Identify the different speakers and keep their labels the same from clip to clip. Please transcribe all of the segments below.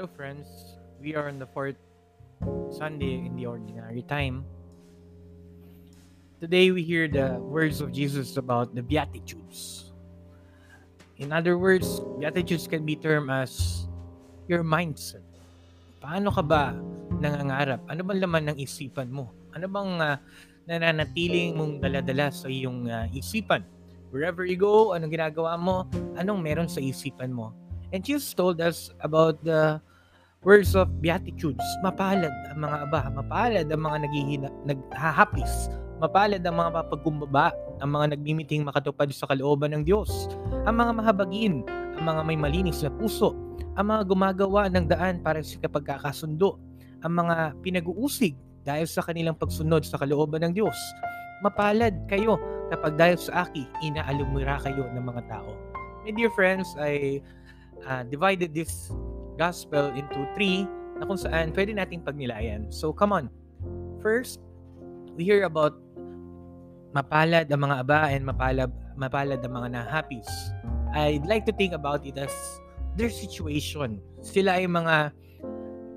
Speaker 1: Hello, friends. We are on the fourth Sunday in the ordinary time. Today, we hear the words of Jesus about the Beatitudes. In other words, Beatitudes can be termed as your mindset. Paano ka ba nangangarap? Ano bang laman ng isipan mo? Ano bang uh, nananatiling mong daladala sa iyong uh, isipan? Wherever you go, anong ginagawa mo? Anong meron sa isipan mo? And Jesus told us about the words of Beatitudes. Mapalad ang mga aba, mapalad ang mga naghihina, naghahapis, mapalad ang mga papagkumbaba, ang mga nagmimiting makatupad sa kalooban ng Diyos, ang mga mahabagin, ang mga may malinis na puso, ang mga gumagawa ng daan para sa kapagkakasundo, ang mga pinag-uusig dahil sa kanilang pagsunod sa kalooban ng Diyos. Mapalad kayo kapag dahil sa aki, inaalumira kayo ng mga tao. My dear friends, I uh, divided this gospel into three na kung saan pwede nating pagnilayan. So come on. First, we hear about mapalad ang mga aba and mapalad, mapalad ang mga nahapis. I'd like to think about it as their situation. Sila ay mga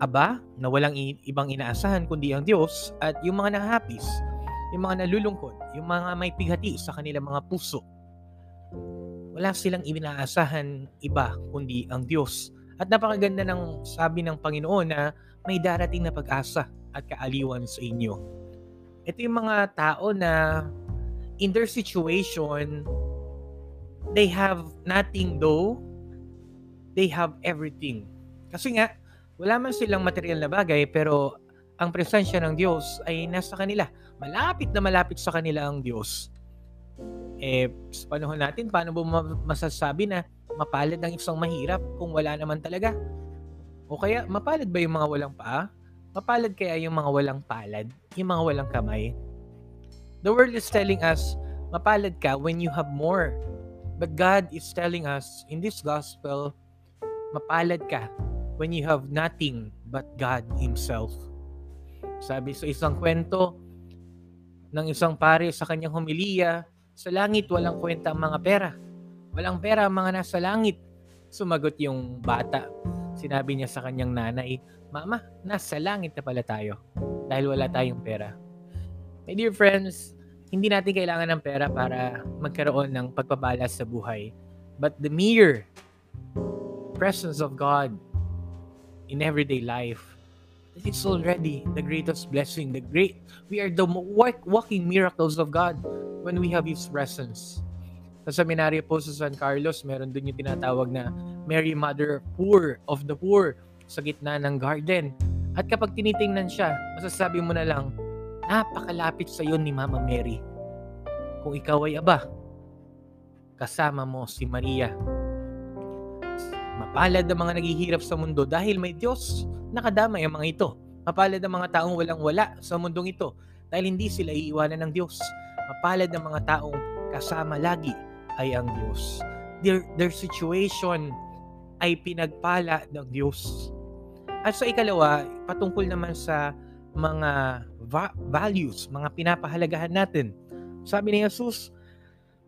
Speaker 1: aba na walang ibang inaasahan kundi ang Diyos at yung mga nahapis, yung mga nalulungkot, yung mga may pighati sa kanilang mga puso wala silang inaasahan iba kundi ang Diyos. At napakaganda ng sabi ng Panginoon na may darating na pag-asa at kaaliwan sa inyo. Ito yung mga tao na in their situation, they have nothing though, they have everything. Kasi nga, wala man silang material na bagay pero ang presensya ng Diyos ay nasa kanila. Malapit na malapit sa kanila ang Diyos eh, sa panahon natin, paano ba masasabi na mapalad ang isang mahirap kung wala naman talaga? O kaya, mapalad ba yung mga walang paa? Mapalad kaya yung mga walang palad? Yung mga walang kamay? The world is telling us, mapalad ka when you have more. But God is telling us in this gospel, mapalad ka when you have nothing but God Himself. Sabi sa isang kwento ng isang pare sa kanyang homilya, sa langit walang kwenta ang mga pera. Walang pera mga nasa langit. Sumagot yung bata. Sinabi niya sa kanyang nanay, Mama, nasa langit na pala tayo dahil wala tayong pera. My dear friends, hindi natin kailangan ng pera para magkaroon ng pagpapala sa buhay. But the mere presence of God in everyday life, it's already the greatest blessing. The great, we are the walking miracles of God when we have His presence. Sa seminaryo po sa San Carlos, meron dun yung tinatawag na Mary Mother Poor of the Poor sa gitna ng garden. At kapag tinitingnan siya, masasabi mo na lang, napakalapit sa iyo ni Mama Mary. Kung ikaw ay aba, kasama mo si Maria. Mapalad ang mga naghihirap sa mundo dahil may Diyos nakadamay ang mga ito. Mapalad ang mga taong walang-wala sa mundong ito dahil hindi sila iiwanan ng Diyos mapalad ng mga taong kasama lagi ay ang Diyos. Their, their situation ay pinagpala ng Diyos. At sa ikalawa, patungkol naman sa mga va- values, mga pinapahalagahan natin. Sabi ni Jesus,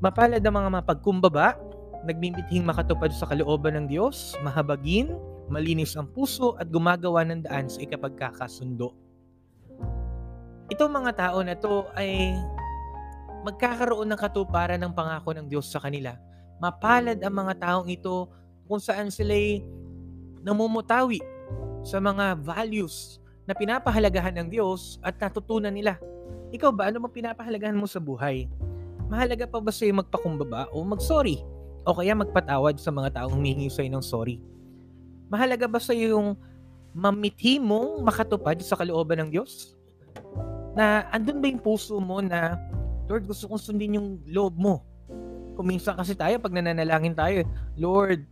Speaker 1: mapalad ang mga mapagkumbaba, nagmimithing makatupad sa kalooban ng Diyos, mahabagin, malinis ang puso at gumagawa ng daan sa ikapagkakasundo. Itong mga tao na to ay magkakaroon ng katuparan ng pangako ng Diyos sa kanila. Mapalad ang mga taong ito kung saan sila'y namumutawi sa mga values na pinapahalagahan ng Diyos at natutunan nila. Ikaw ba, ano mo pinapahalagahan mo sa buhay? Mahalaga pa ba sa'yo magpakumbaba o magsorry? O kaya magpatawad sa mga taong humihingi sa'yo ng sorry? Mahalaga ba sa'yo yung mamithi mong makatupad sa kalooban ng Diyos? Na andun ba yung puso mo na Lord, gusto kong sundin yung loob mo. Kuminsan kasi tayo, pag nananalangin tayo, Lord,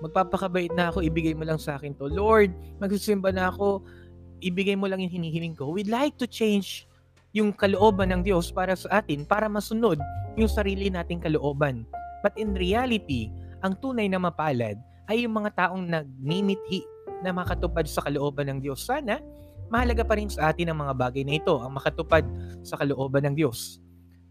Speaker 1: magpapakabait na ako, ibigay mo lang sa akin to. Lord, magsisimba na ako, ibigay mo lang yung hinihiling ko. We'd like to change yung kalooban ng Diyos para sa atin, para masunod yung sarili nating kalooban. But in reality, ang tunay na mapalad ay yung mga taong nagmimithi na makatupad sa kalooban ng Diyos. Sana, mahalaga pa rin sa atin ang mga bagay na ito, ang makatupad sa kalooban ng Diyos.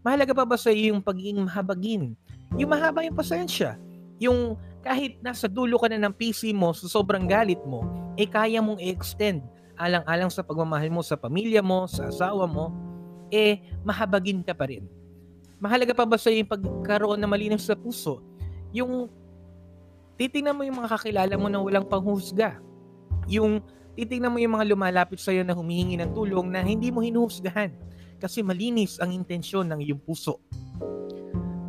Speaker 1: Mahalaga pa ba sa iyo yung pagiging mahabagin? Yung mahaba yung pasensya. Yung kahit nasa dulo ka na ng PC mo, sa sobrang galit mo, eh kaya mong i-extend alang-alang sa pagmamahal mo sa pamilya mo, sa asawa mo, eh mahabagin ka pa rin. Mahalaga pa ba sa yung pagkaroon na malinis sa puso? Yung titingnan mo yung mga kakilala mo na walang panghusga. Yung titingnan mo yung mga lumalapit sa iyo na humihingi ng tulong na hindi mo hinuhusgahan kasi malinis ang intensyon ng iyong puso.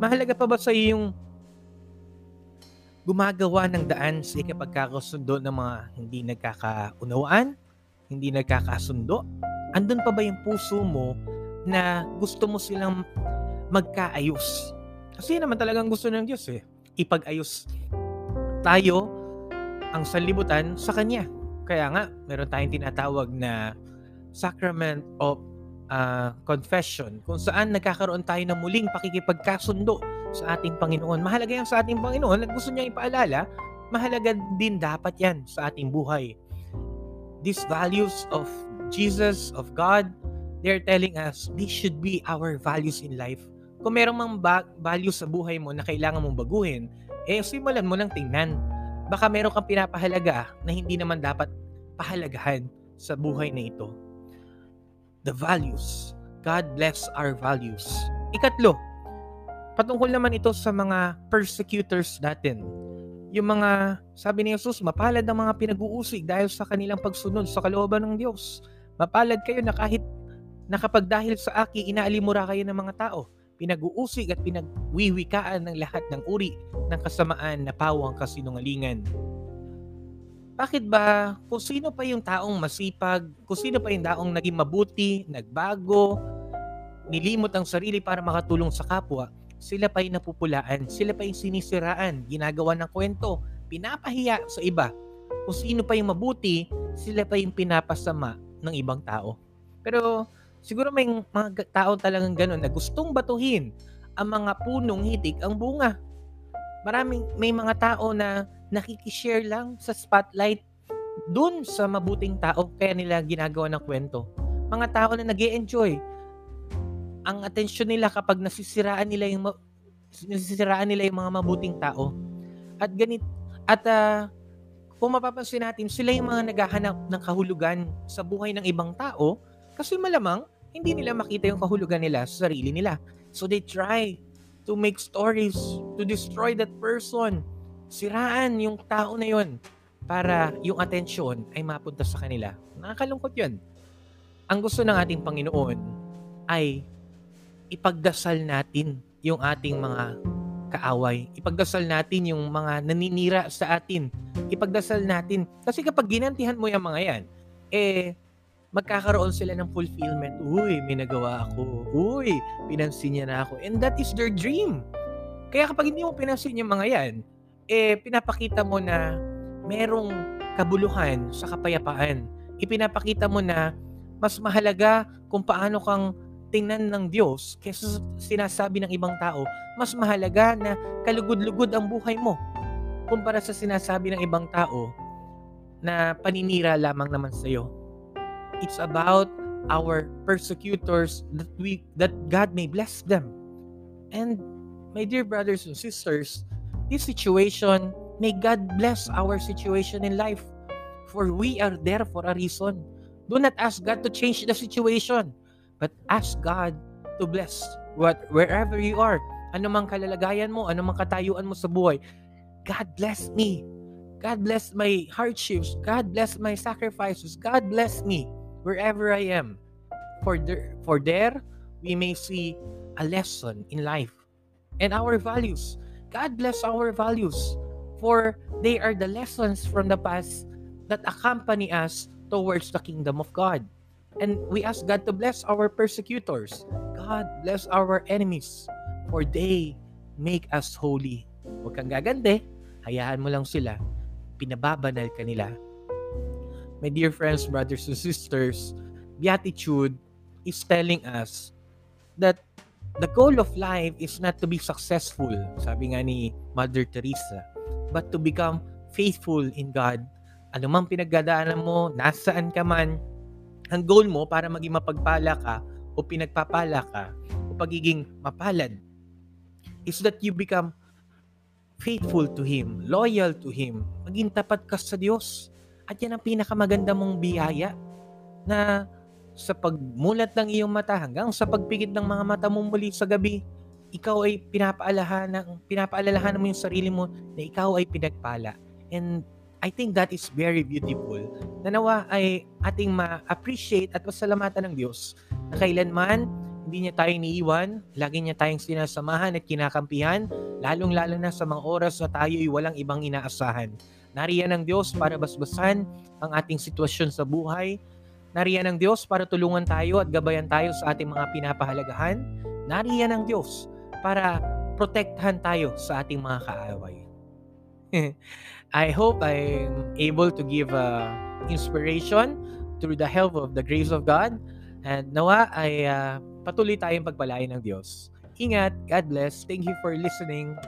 Speaker 1: Mahalaga pa ba sa iyo yung gumagawa ng daan sa ikapagkakasundo ng mga hindi nagkakaunawaan, hindi nagkakasundo? Andun pa ba yung puso mo na gusto mo silang magkaayos? Kasi naman talagang gusto ng Diyos eh. Ipag-ayos tayo ang sanlibutan sa Kanya. Kaya nga, meron tayong tinatawag na Sacrament of uh, Confession kung saan nagkakaroon tayo ng muling pakikipagkasundo sa ating Panginoon. Mahalaga yan sa ating Panginoon at gusto niya ipaalala, mahalaga din dapat yan sa ating buhay. These values of Jesus, of God, they're telling us these should be our values in life. Kung merong mang ba- values sa buhay mo na kailangan mong baguhin, eh simulan mo lang tingnan. Baka meron kang pinapahalaga na hindi naman dapat pahalagahan sa buhay na ito. The values. God bless our values. Ikatlo, Patungkol naman ito sa mga persecutors natin. Yung mga, sabi ni Jesus, mapalad ang mga pinag-uusig dahil sa kanilang pagsunod sa kalooban ng Diyos. Mapalad kayo na kahit nakapag dahil sa aki, inaalimura kayo ng mga tao. Pinag-uusig at pinagwiwikaan ng lahat ng uri ng kasamaan na pawang kasinungalingan. Bakit ba kung sino pa yung taong masipag, kung sino pa yung taong naging mabuti, nagbago, nilimot ang sarili para makatulong sa kapwa, sila pa yung napupulaan, sila pa yung sinisiraan, ginagawa ng kwento, pinapahiya sa iba. Kung sino pa yung mabuti, sila pa yung pinapasama ng ibang tao. Pero siguro may mga tao talagang gano'n na gustong batuhin ang mga punong hitik ang bunga. Maraming may mga tao na nakikishare lang sa spotlight dun sa mabuting tao kaya nila ginagawa ng kwento. Mga tao na nag enjoy ang atensyon nila kapag nasisiraan nila yung nasisiraan nila yung mga mabuting tao. At ganit at uh, kung mapapansin natin, sila yung mga naghahanap ng kahulugan sa buhay ng ibang tao kasi malamang hindi nila makita yung kahulugan nila sa sarili nila. So they try to make stories to destroy that person. Siraan yung tao na yon para yung atensyon ay mapunta sa kanila. Nakakalungkot yun. Ang gusto ng ating Panginoon ay ipagdasal natin yung ating mga kaaway. Ipagdasal natin yung mga naninira sa atin. Ipagdasal natin. Kasi kapag ginantihan mo yung mga yan, eh, magkakaroon sila ng fulfillment. Uy, may nagawa ako. Uy, pinansin niya na ako. And that is their dream. Kaya kapag hindi mo pinansin yung mga yan, eh, pinapakita mo na merong kabuluhan sa kapayapaan. Ipinapakita mo na mas mahalaga kung paano kang tingnan ng Diyos kaysa sinasabi ng ibang tao, mas mahalaga na kalugod-lugod ang buhay mo kumpara sa sinasabi ng ibang tao na paninira lamang naman sa iyo. It's about our persecutors that we that God may bless them. And my dear brothers and sisters, this situation, may God bless our situation in life. For we are there for a reason. Do not ask God to change the situation But ask God to bless what wherever you are. Ano mang kalalagayan mo, ano mang katayuan mo sa buhay. God bless me. God bless my hardships. God bless my sacrifices. God bless me wherever I am. For there, for there we may see a lesson in life and our values. God bless our values for they are the lessons from the past that accompany us towards the kingdom of God. And we ask God to bless our persecutors. God bless our enemies, for they make us holy. Huwag kang gagande, hayaan mo lang sila. Pinababanal ka nila. My dear friends, brothers and sisters, Beatitude is telling us that the goal of life is not to be successful, sabi nga ni Mother Teresa, but to become faithful in God. Ano mang pinagdadaanan mo, nasaan ka man, ang goal mo para maging mapagpala ka o pinagpapala ka o pagiging mapalad is that you become faithful to Him, loyal to Him, maging tapat ka sa Diyos. At yan ang pinakamaganda mong biyaya na sa pagmulat ng iyong mata hanggang sa pagpikit ng mga mata mo muli sa gabi, ikaw ay pinapaalahan pinapaalalahan mo yung sarili mo na ikaw ay pinagpala. And I think that is very beautiful. Nanawa ay ating ma-appreciate at pasalamatan ng Diyos na kailanman hindi niya tayo iniiwan, lagi niya tayong sinasamahan at kinakampihan, lalong-lalo na sa mga oras na tayo ay walang ibang inaasahan. Nariyan ang Diyos para basbasan ang ating sitwasyon sa buhay, Nariyan ang Diyos para tulungan tayo at gabayan tayo sa ating mga pinapahalagahan. Nariyan ang Diyos para protektahan tayo sa ating mga kaaway. I hope I'm able to give uh, inspiration through the help of the grace of God. And nawa ay uh, patuloy tayong pagpalain ng Diyos. Ingat, God bless. Thank you for listening.